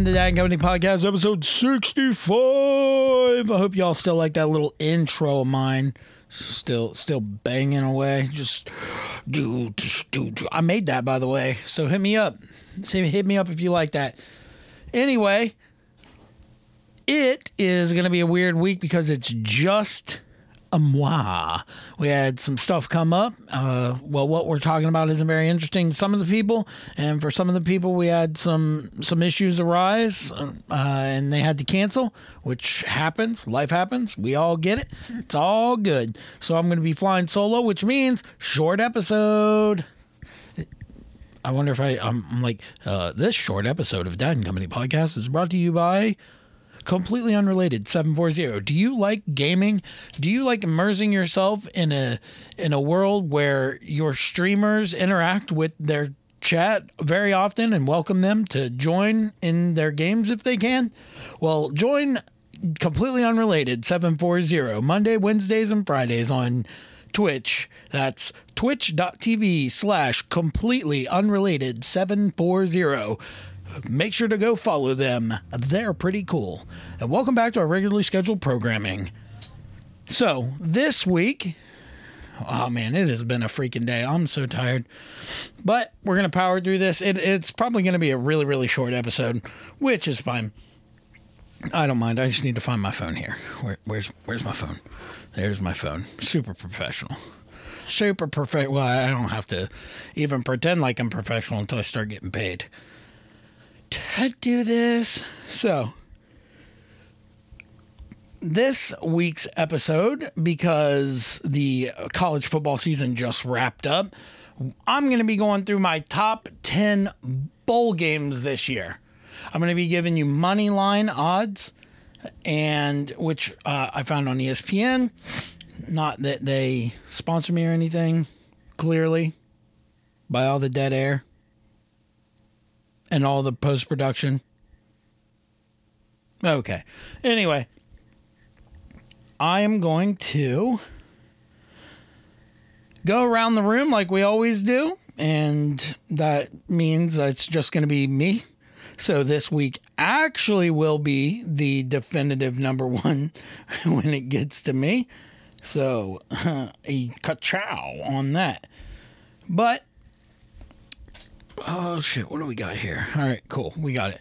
welcome to Dad and Company Podcast, episode 65. I hope y'all still like that little intro of mine. Still still banging away. Just do, do, do. I made that, by the way. So hit me up. Hit me up if you like that. Anyway, it is going to be a weird week because it's just a moi. We had some stuff come up. Uh, well, what we're talking about isn't very interesting to some of the people, and for some of the people, we had some some issues arise, uh, and they had to cancel, which happens. Life happens. We all get it. It's all good. So I'm going to be flying solo, which means short episode. I wonder if I I'm, I'm like uh, this short episode of Dad and Company podcast is brought to you by completely unrelated. 740 do you like gaming? Do you like immersing yourself in a in a world where your streamers interact with their chat very often and welcome them to join in their games if they can? Well join completely unrelated 740 monday wednesdays and fridays on twitch. That's twitch.tv slash completely unrelated 740 make sure to go follow them. They're pretty cool. And welcome back to our regularly scheduled programming. So, this week, oh man, it has been a freaking day. I'm so tired. But we're going to power through this. It, it's probably going to be a really, really short episode, which is fine. I don't mind. I just need to find my phone here. Where, where's where's my phone? There's my phone. Super professional. Super professional. Well, I don't have to even pretend like I'm professional until I start getting paid to do this. So, this week's episode, because the college football season just wrapped up, I'm going to be going through my top 10 bowl games this year. I'm going to be giving you money line odds, and which uh, I found on ESPN. Not that they sponsor me or anything, clearly, by all the dead air and all the post production. Okay. Anyway, I am going to go around the room like we always do, and that means it's just going to be me. So this week actually will be the definitive number one when it gets to me. So a ka-chow on that. But Oh shit, what do we got here? All right, cool. We got it.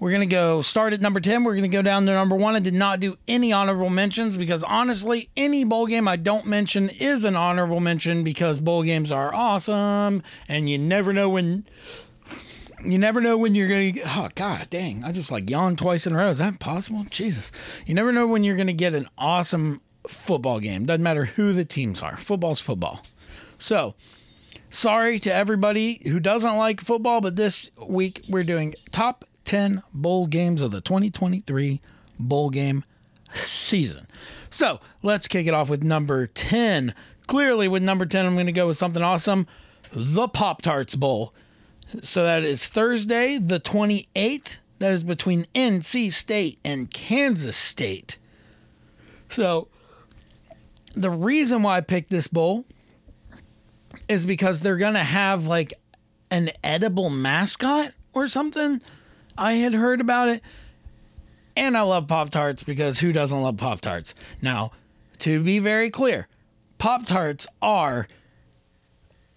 We're to go start at number 10. We're to go down to number 1. I did not do any honorable mentions because honestly, any bowl game I don't mention is an honorable mention because bowl games are awesome and you never know when you never know when you're to oh god dang. I just like yawned twice in a row. Is that possible? Jesus. You never know when you're to get an awesome football game. Doesn't matter who the teams are. Football's football. So, Sorry to everybody who doesn't like football, but this week we're doing top 10 bowl games of the 2023 bowl game season. So let's kick it off with number 10. Clearly, with number 10, I'm going to go with something awesome the Pop Tarts Bowl. So that is Thursday, the 28th. That is between NC State and Kansas State. So the reason why I picked this bowl is because they're gonna have like an edible mascot or something. I had heard about it. And I love Pop Tarts because who doesn't love Pop Tarts? Now, to be very clear, Pop Tarts are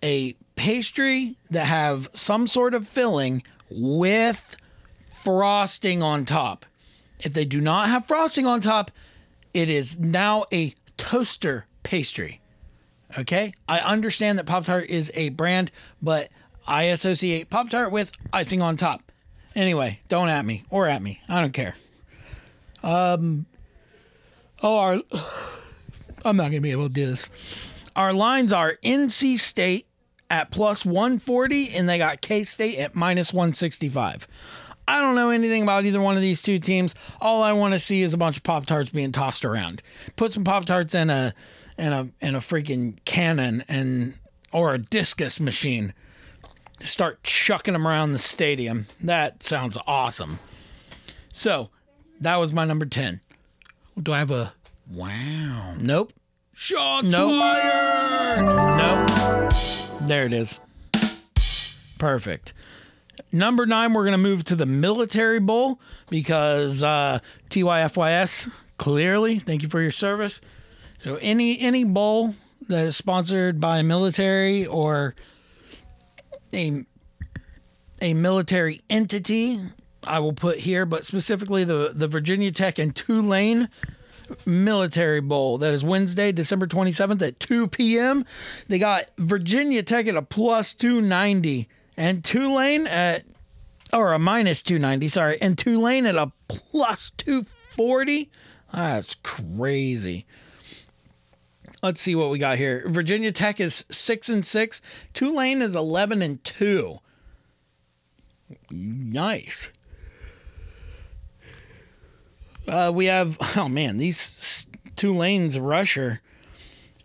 a pastry that have some sort of filling with frosting on top. If they do not have frosting on top, it is now a toaster pastry. Okay. I understand that Pop Tart is a brand, but I associate Pop Tart with icing on top. Anyway, don't at me or at me. I don't care. Um, oh, our, I'm not going to be able to do this. Our lines are NC State at plus 140, and they got K State at minus 165. I don't know anything about either one of these two teams. All I want to see is a bunch of Pop Tarts being tossed around. Put some Pop Tarts in a and a and a freaking cannon and or a discus machine. Start chucking them around the stadium. That sounds awesome. So, that was my number 10. Do I have a Wow. Nope. Shots Nope. fired. Nope. There it is. Perfect. Number nine, we're going to move to the Military Bowl because uh, TYFYS, clearly, thank you for your service. So any any bowl that is sponsored by a military or a a military entity, I will put here, but specifically the the Virginia Tech and Tulane Military Bowl. That is Wednesday, December 27th at 2 p.m. They got Virginia Tech at a plus 290 and Tulane at, or a minus 290, sorry, and Tulane at a plus 240. That's crazy. Let's see what we got here. Virginia Tech is 6 and 6, Tulane is 11 and 2. Nice. Uh, we have oh man, these Tulane's rusher,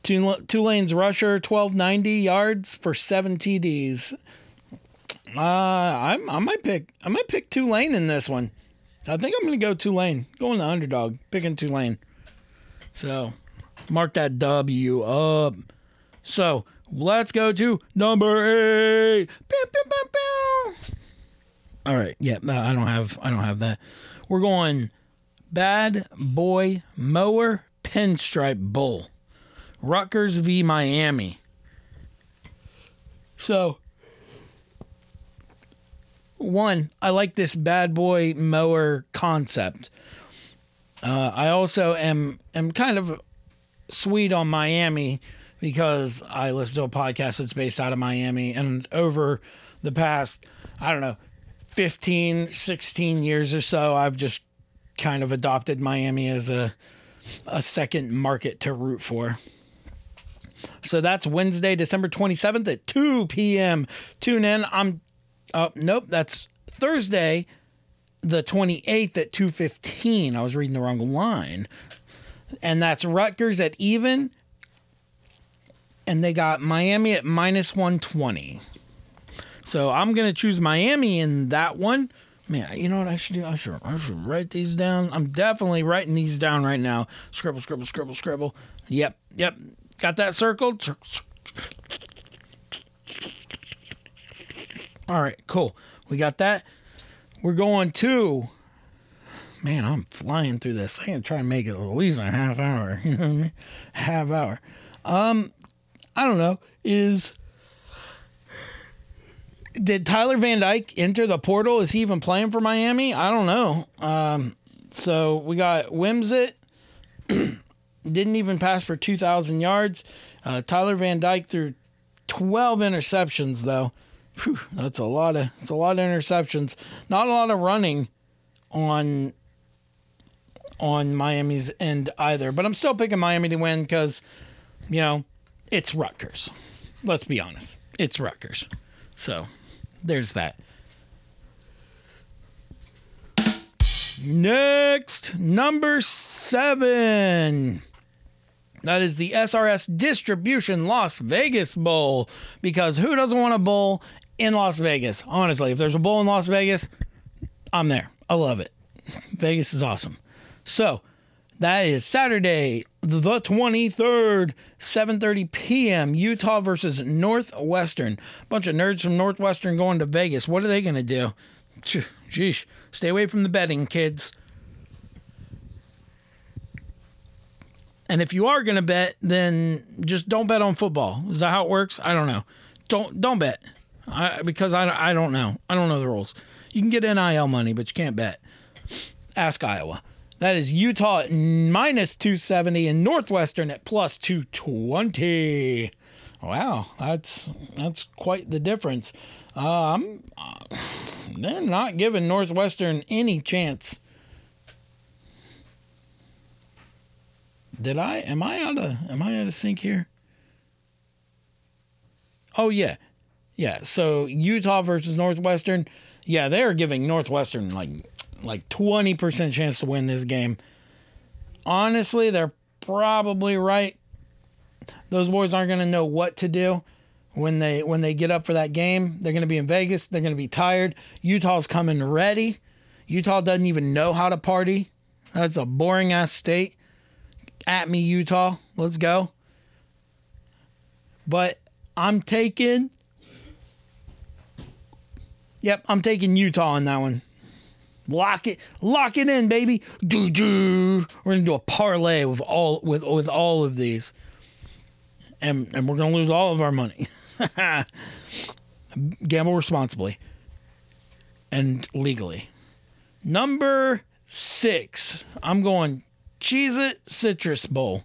Tulane's rusher, twelve ninety yards for seven TDs. Uh, I I might pick I might pick Tulane in this one. I think I'm gonna go Tulane, going the underdog, picking Tulane. So, mark that W up. So let's go to number eight. All right, yeah, I don't have I don't have that. We're going Bad Boy Mower Pinstripe Bowl, Rutgers v. Miami. So, one, I like this bad boy mower concept. Uh, I also am am kind of sweet on Miami because I listen to a podcast that's based out of Miami, and over the past, I don't know, 15, 16 years or so, I've just kind of adopted Miami as a a second market to root for. So that's Wednesday, December 27th at 2 p.m. Tune in. I'm uh nope, that's Thursday the 28th at 2:15. I was reading the wrong line. And that's Rutgers at even and they got Miami at minus 120. So I'm to choose Miami in that one Man, you know what I should do? I should I should write these down. I'm definitely writing these down right now. Scribble, scribble, scribble, scribble. Yep, yep. Got that circled. All right, cool. We got that. We're going to. Man, I'm flying through this. I'm gonna try and make it at least a half hour. You know what I mean? Half hour. Um, I don't know. Is did Tyler Van Dyke enter the portal? Is he even playing for Miami? I don't know. Um, so we got Wimsatt. didn't even pass for 2,000 yards. Uh, Tyler Van Dyke threw 12 interceptions, though. Whew, that's a lot of it's a lot of interceptions. Not a lot of running on on Miami's end either. But I'm still picking Miami to win because, you know, it's Rutgers. Let's be honest. It's Rutgers. So there's that. Next, number seven. That is the SRS Distribution Las Vegas Bowl. Because who doesn't want a bowl in Las Vegas? Honestly, if there's a bowl in Las Vegas, I'm there. I love it. Vegas is awesome. So, that is Saturday, the 23rd, 7:30 p.m. Utah versus Northwestern. Bunch of nerds from Northwestern going to Vegas. What are they going to do? Jeez, stay away from the betting, kids. And if you are going to bet, then just don't bet on football. Is that how it works? I don't know. Don't don't bet. I, because I, I don't know. I don't know the rules. You can get NIL money, but you can't bet. Ask Iowa. That is Utah at minus 270 and Northwestern at plus 220. Wow, that's that's quite the difference. Um, they're not giving Northwestern any chance. Did I? Am I out of? Am I out of sync here? Oh yeah, yeah. So Utah versus Northwestern. Yeah, they're giving Northwestern like like 20% chance to win this game. Honestly, they're probably right. Those boys aren't going to know what to do when they when they get up for that game. They're going to be in Vegas. They're going to be tired. Utah's coming ready. Utah doesn't even know how to party. That's a boring ass state. At me, Utah. Let's go. But I'm taking Yep, I'm taking Utah on that one. Lock it, lock it in, baby. Do do. We're gonna do a parlay with all with with all of these, and and we're gonna lose all of our money. Gamble responsibly and legally. Number six, I'm going Cheez It Citrus Bowl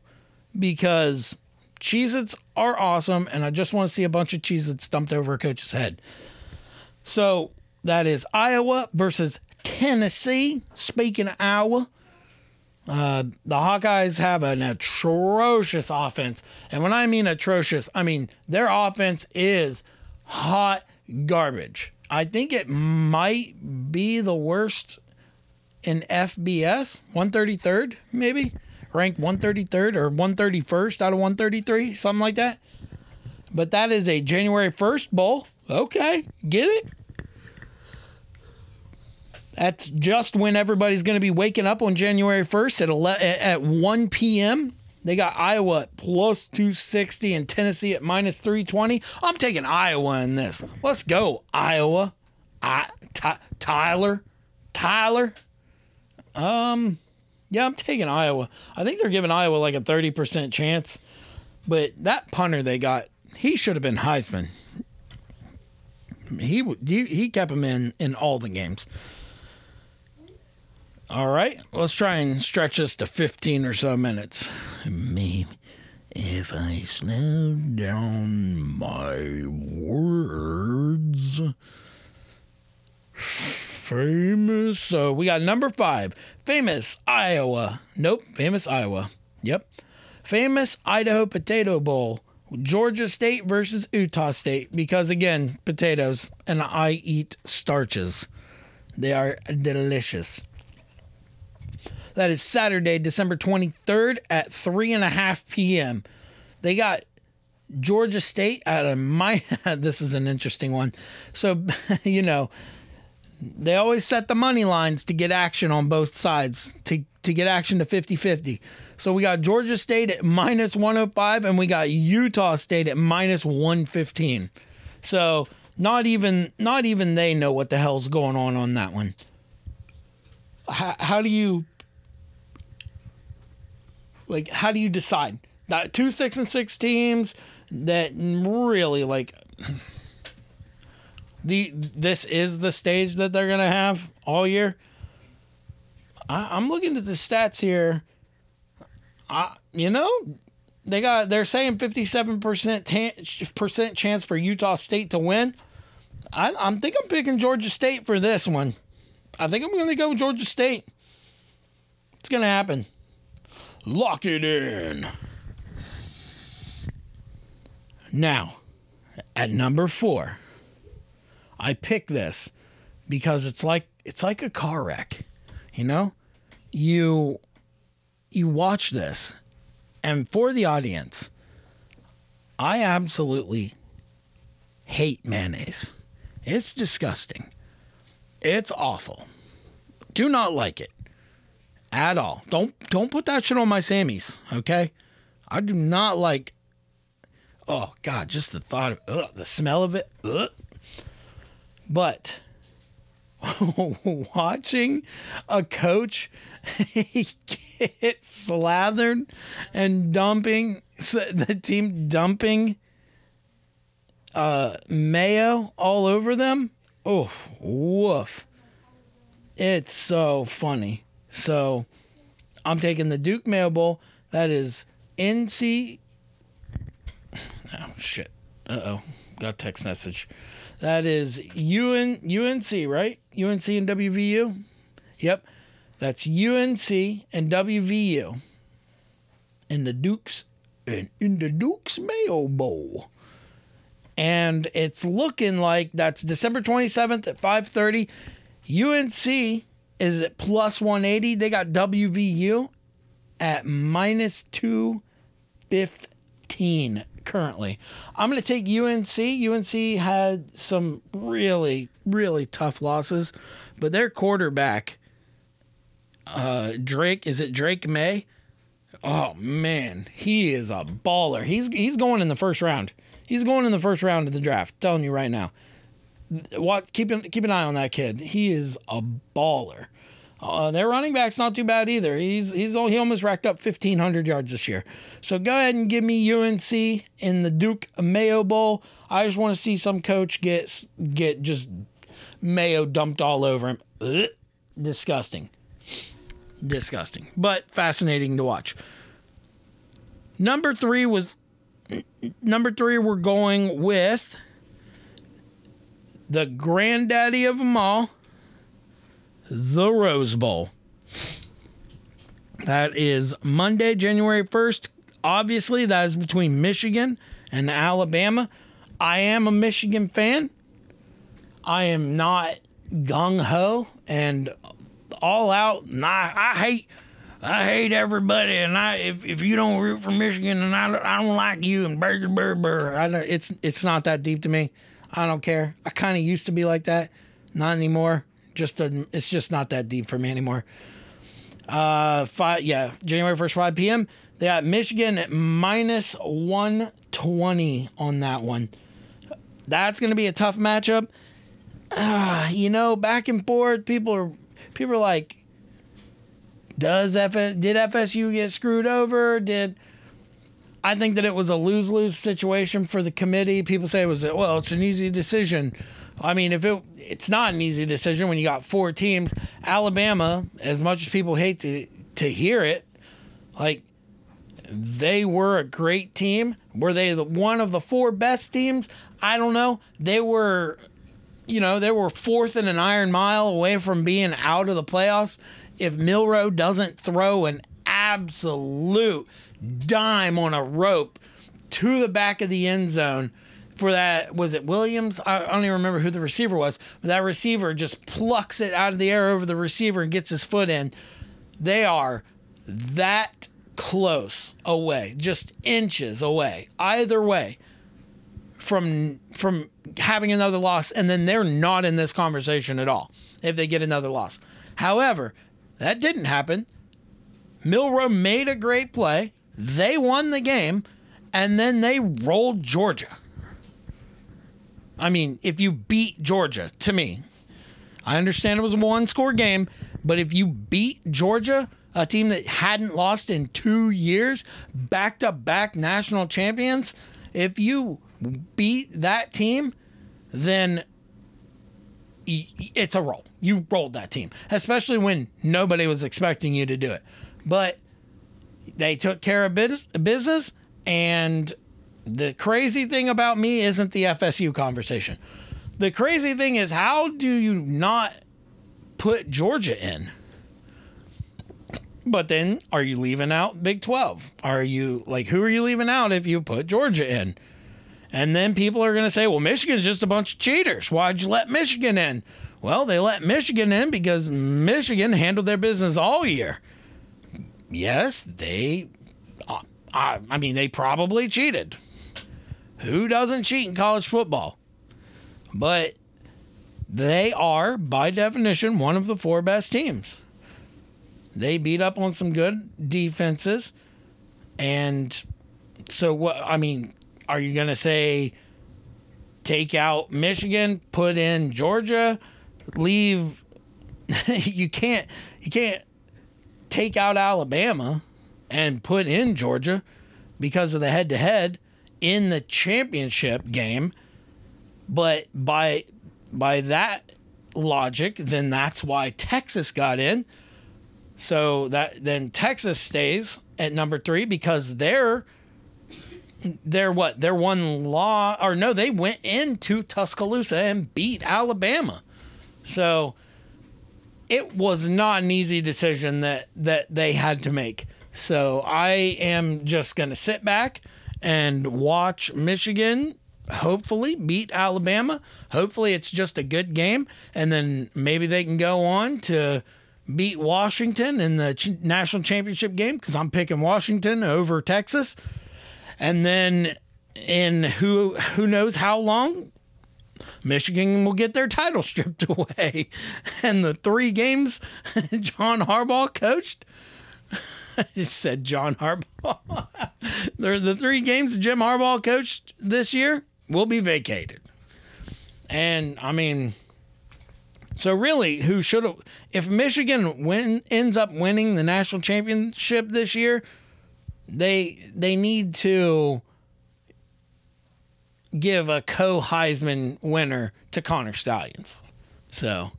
because Cheez Its are awesome, and I just want to see a bunch of Cheez Its dumped over a coach's head. So that is Iowa versus Tennessee. Speaking of Iowa, uh, the Hawkeyes have an atrocious offense. And when I mean atrocious, I mean their offense is hot garbage. I think it might be the worst in FBS, 133rd, maybe ranked 133rd or 131st out of 133, something like that. But that is a January 1st bowl. Okay, get it? That's just when everybody's going to be waking up on January 1st at 11, at 1 p.m. They got Iowa at plus 260 and Tennessee at minus 320. I'm taking Iowa in this. Let's go, Iowa. Tyler. Tyler. Um, yeah, I'm taking Iowa. I think they're giving Iowa like a 30% chance. But that punter they got, he should have been Heisman. He he, he kept him in in all the games. All right, let's try and stretch this to 15 or so minutes. Maybe if I slow down my words. Famous. So we got number five, famous Iowa. Nope, famous Iowa. Yep. Famous Idaho Potato Bowl. Georgia State versus Utah State. Because again, potatoes, and I eat starches. They are delicious. That is Saturday, December 23rd at 3.5 p.m. They got Georgia State at a my. this is an interesting one. So, you know, they always set the money lines to get action on both sides, to, to get action to 50 50. So we got Georgia State at minus 105, and we got Utah State at minus 115. So, not even not even they know what the hell's going on on that one. How, how do you like how do you decide? That two six and six teams that really like the this is the stage that they're gonna have all year? I, i'm looking at the stats here. I, you know they got they're saying 57% tan, percent chance for utah state to win. I, i'm think i'm picking georgia state for this one. I think i'm gonna go georgia state. It's gonna happen Lock it in. Now, at number four, I pick this because it's like it's like a car wreck. You know? You you watch this and for the audience, I absolutely hate mayonnaise. It's disgusting. It's awful. Do not like it at all. Don't don't put that shit on my Sammys, okay? I do not like. Oh God, just the thought of ugh, the smell of it. Ugh. But watching a coach get slathered and dumping the team dumping uh, mayo all over them. Oh, woof! It's so funny. So I'm taking the Duke Mayo Bowl. That is NC. Oh, shit. Uh oh. Got text message. That is UN, UNC, right? UNC and WVU? Yep. That's UNC and WVU. In the Dukes in, in the Dukes Mayo Bowl. And it's looking like that's December 27th at 5:30. UNC is at plus 180. They got WVU at minus 215 currently. I'm going to take UNC. UNC had some really, really tough losses, but their quarterback, uh, Drake, is it Drake Maye? Oh man, he is a baller. He's he's going in the first round. He's going in the first round of the draft. telling you right now. What keep an, keep an eye on that kid. He is a baller. Uh, their running back's not too bad either. He's he's he almost racked up fifteen hundred yards this year. So go ahead and give me UNC in the Duke Mayo Bowl. I just want to see some coach get get just mayo dumped all over him. Ugh. Disgusting, disgusting, but fascinating to watch. Number three was number three. We're going with the granddaddy of them all the Rose Bowl. That is Monday, January 1st. Obviously, that is between Michigan and Alabama. I am a Michigan fan. I am not gung ho and all out. Nah, I hate. I hate everybody, and I if, if you don't root for Michigan, and I, I don't like you, and burger burr burr. I don't, it's it's not that deep to me. I don't care. I kind of used to be like that, not anymore just a, it's just not that deep for me anymore. Uh, five yeah, January first, five p.m. They got Michigan at minus one twenty on that one. That's gonna be a tough matchup. Uh, you know, back and forth. People are people are like, does F did FSU get screwed over? Did I think that it was a lose lose situation for the committee? People say it was well, it's an easy decision. I mean, if it it's not an easy decision when you got four teams. Alabama, as much as people hate to to hear it, like they were a great team. Were they the one of the four best teams? I don't know. They were, you know, they were fourth in an iron mile away from being out of the playoffs. If Milroe doesn't throw an absolute dime on a rope to the back of the end zone for that was it Williams? I, don't even remember who the receiver was, but that receiver just plucks it out of the air over the receiver and gets his foot in. They are that close away, just inches away, either way from from having another loss, and then they're not in this conversation at all if they get another loss. However, that didn't happen. Milroe made a great play. They won the game, and then they rolled Georgia. I mean, if you beat Georgia, to me, I understand it was a one score game, but if you beat Georgia, a team that hadn't lost in two years, back to back national champions, if you beat that team, then it's a roll. You rolled that team, especially when nobody was expecting you to do it. But they took care of business and the crazy thing about me isn't the FSU conversation. The crazy thing is, how do you not put Georgia in? But then, are you leaving out Big 12? Are you like, who are you leaving out if you put Georgia in? And then people are going to say, well, Michigan's just a bunch of cheaters. Why'd you let Michigan in? Well, they let Michigan in because Michigan handled their business all year. Yes, they, uh, I, I mean, they probably cheated. Who doesn't cheat in college football? But they are, by definition, one of the four best teams. They beat up on some good defenses. And so, what, I mean, are you going to say take out Michigan, put in Georgia, leave? you can't, you can't take out Alabama and put in Georgia because of the head to head in the championship game. But by by that logic, then that's why Texas got in. So that then Texas stays at number three because they're they're what they're one law or no they went into Tuscaloosa and beat Alabama. So it was not an easy decision that that they had to make. So I am just going to sit back and watch Michigan hopefully beat Alabama. Hopefully it's just a good game and then maybe they can go on to beat Washington in the ch- national championship game cuz I'm picking Washington over Texas. And then in who who knows how long Michigan will get their title stripped away. And the three games John Harbaugh coached I just said John Harbaugh. the, three games Jim Harbaugh coached this year will be vacated. And I mean, so really, who should have? If Michigan win ends up winning the national championship this year, they they need to give a co Heisman winner to Connor Stalions. So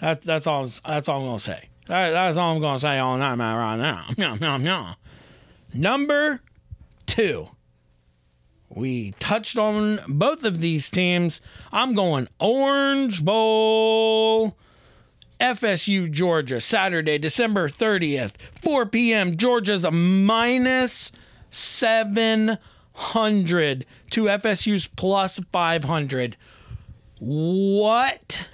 that's that's all that's all I'm gonna say. That, that's all I'm gonna say all night man, right now. No, no, no. Number two. We touched on both of these teams. I'm going Orange Bowl. FSU, Georgia, Saturday, December 30th, 4 p.m. Georgia's a minus 700 to FSU's plus 500. What?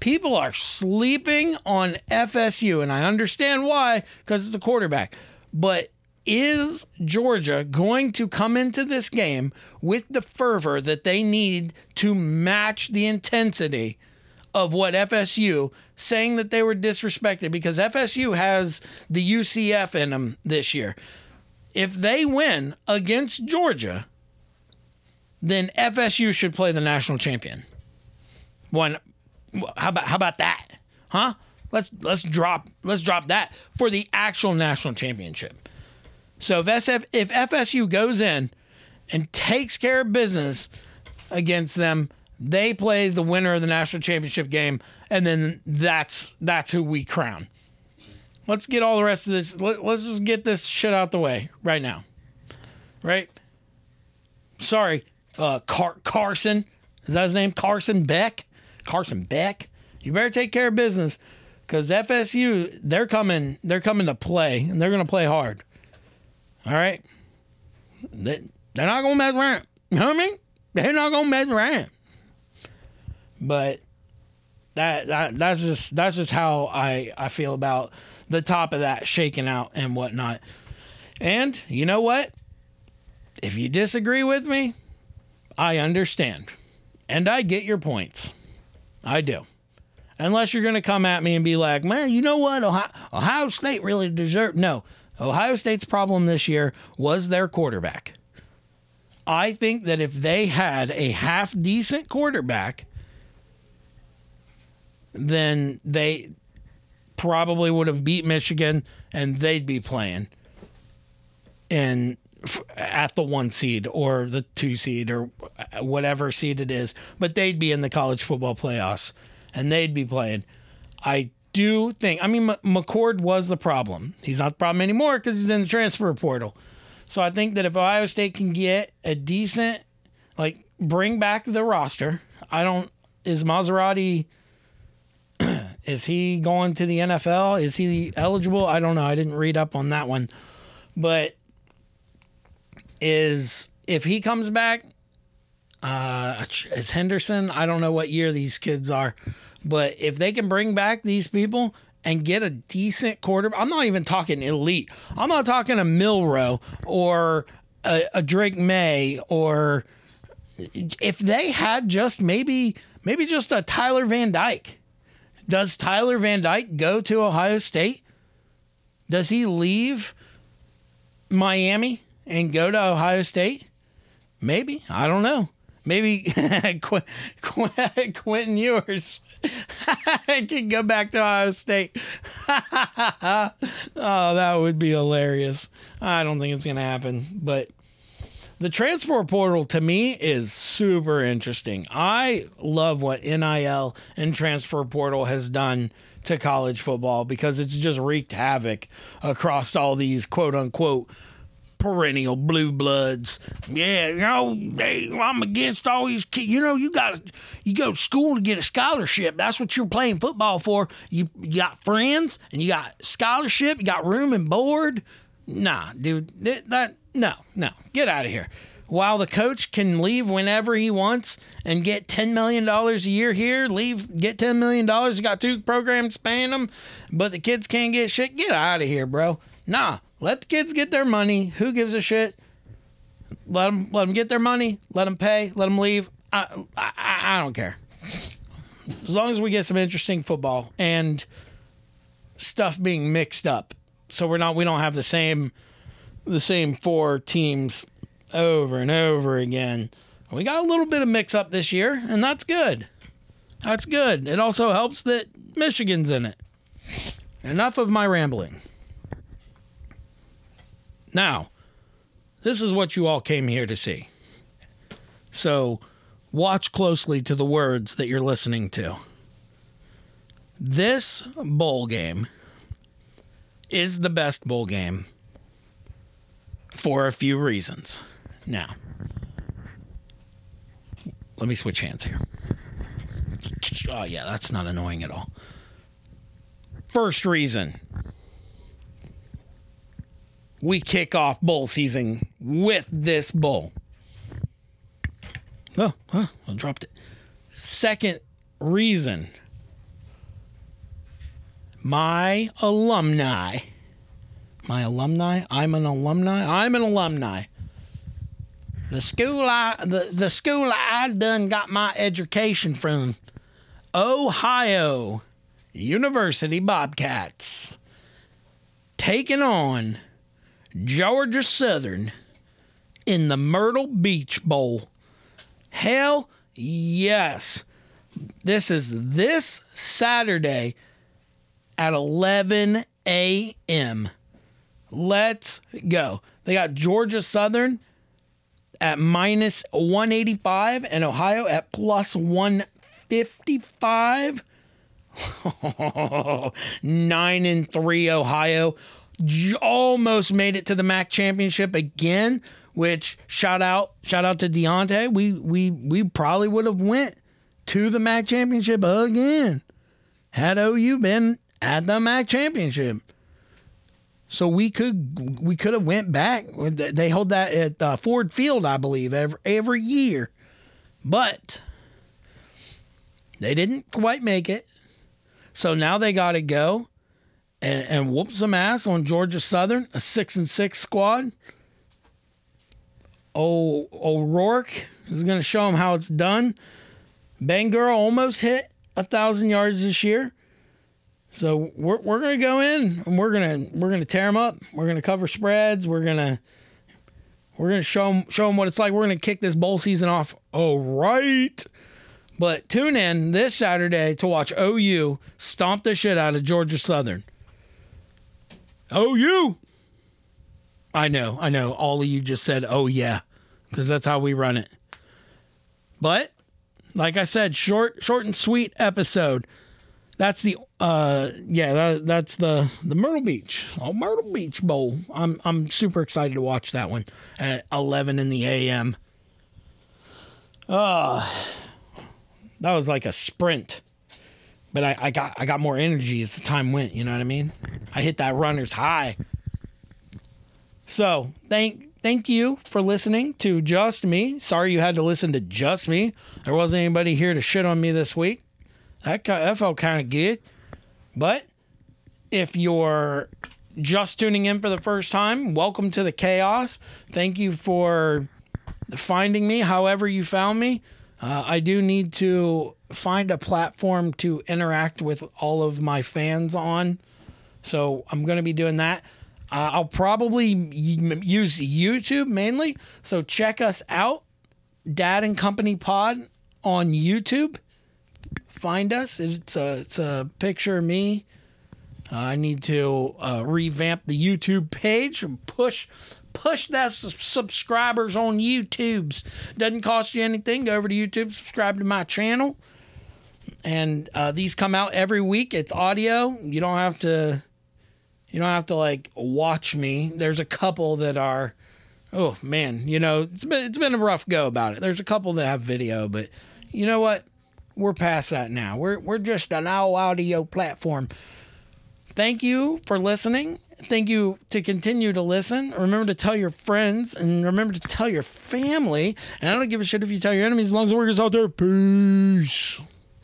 People are sleeping on FSU, and I understand why, because it's a quarterback. But is Georgia going to come into this game with the fervor that they need to match the intensity of what FSU saying that they were disrespected because FSU has the UCF in them this year. If they win against Georgia, then FSU should play the national champion. One how about how about that? Huh? Let's let's drop let's drop that for the actual national championship. So if SF if FSU goes in and takes care of business against them, they play the winner of the national championship game, and then that's that's who we crown. Let's get all the rest of this. Let, us just get this shit out the way right now. Right? Sorry, uh, Car- Carson. Is that his name? Carson Beck. Carson Beck. You better take care of business, because FSU they're coming. They're coming to play, and they're going to play hard. All right. They, they're not going to mess around. You know what I mean? They're not going to mess around. But that, that that's just that's just how I, I feel about the top of that shaking out and whatnot. And you know what? If you disagree with me, I understand. And I get your points. I do. Unless you're going to come at me and be like, man, you know what? Ohio, Ohio State really deserved. No, Ohio State's problem this year was their quarterback. I think that if they had a half decent quarterback, then they probably would have beat Michigan and they'd be playing in at the one seed or the two seed or whatever seed it is, but they'd be in the college football playoffs and they'd be playing. I do think, I mean, McCord was the problem. He's not the problem anymore because he's in the transfer portal. So I think that if Ohio State can get a decent, like, bring back the roster, I don't, is Maserati, is he going to the NFL? Is he eligible? I don't know. I didn't read up on that one. But is if he comes back, uh, is Henderson? I don't know what year these kids are, but if they can bring back these people and get a decent quarterback, I'm not even talking elite. I'm not talking a Milroe or a, a Drake Maye or if they had just maybe maybe just a Tyler Van Dyke. Does Tyler Van Dyke go to Ohio State? Does he leave Miami and go to Ohio State? Maybe. I don't know. Maybe Qu- Qu- Quentin Ewers can go back to Ohio State. oh, that would be hilarious. I don't think it's going to happen, but the transfer portal to me is super interesting. I love what NIL and transfer portal has done to college football because it's just wreaked havoc across all these quote unquote perennial blue bloods. Yeah, you know, they, I'm against all these kids. You know, you got you go to school to get a scholarship. That's what you're playing football for. You, you got friends and you got scholarship. You got room and board. Nah, dude, that, that no, no, get out of here. While the coach can leave whenever he wants and get $10 million a year here, leave, get $10 million. You got two programs paying them, but the kids can't get shit. Get out of here, bro. Nah, let the kids get their money. Who gives a shit? Let them let them get their money. Let them pay. Let them leave. I, I I don't care. As long as we get some interesting football and stuff being mixed up, so we're not we don't have the same the same four teams over and over again, We got a little bit of mix up this year, and that's good. That's good. It also helps that Michigan's in it. Enough of my rambling. Now, this is what you all came here to see. So, watch closely to the words that you're listening to. This bowl game is the best bowl game for a few reasons. Now, let me switch hands here. Oh, yeah, that's not annoying at all. First reason we kick off bull season with this bull. Oh, oh, I dropped it. Second reason my alumni, my alumni, I'm an alumni, I'm an alumni. The school I the, the school I done got my education from Ohio University Bobcats taking on Georgia Southern in the Myrtle Beach Bowl. Hell yes. This is this Saturday at 11 a.m. Let's go. They got Georgia Southern at minus 185 and Ohio at plus 155. Nine and three Ohio almost made it to the MAC championship again. Which shout out shout out to Deontay. We we we probably would have went to the MAC championship again had OU been at the MAC championship. So we could we could have went back. They hold that at uh, Ford Field, I believe, every every year, but they didn't quite make it. So now they got to go and, and whoop some ass on Georgia Southern, a six and six squad. Oh, O'Rourke is going to show them how it's done. Bangura almost hit a thousand yards this year. So we're, we're gonna go in and we're gonna we're gonna tear them up. We're gonna cover spreads. We're gonna we're gonna show them show them what it's like. We're gonna kick this bowl season off. All right. But tune in this Saturday to watch OU stomp the shit out of Georgia Southern. OU. I know, I know. All of you just said, "Oh yeah," because that's how we run it. But like I said, short, short and sweet episode. That's the uh yeah, that, that's the the Myrtle Beach. Oh, Myrtle Beach Bowl. I'm I'm super excited to watch that one at 11 in the AM. Uh that was like a sprint. But I, I got I got more energy as the time went, you know what I mean? I hit that runner's high. So, thank thank you for listening to just me. Sorry you had to listen to just me. There wasn't anybody here to shit on me this week. That, that felt kind of good. But if you're just tuning in for the first time, welcome to the chaos. Thank you for finding me, however, you found me. Uh, I do need to find a platform to interact with all of my fans on. So I'm going to be doing that. Uh, I'll probably use YouTube mainly. So check us out, Dad and Company Pod on YouTube find us. It's a it's a picture of me. Uh, I need to uh, revamp the YouTube page and push push that subscribers on YouTube's. Doesn't cost you anything. Go over to YouTube, subscribe to my channel, and uh, these come out every week. It's audio. You don't have to. You don't have to like watch me. There's a couple that are. Oh man, you know it's been it's been a rough go about it. There's a couple that have video, but you know what? We're past that now. We're we're just an all audio platform. Thank you for listening. Thank you to continue to listen. Remember to tell your friends and remember to tell your family. And I don't give a shit if you tell your enemies as long as the workers out there. Peace.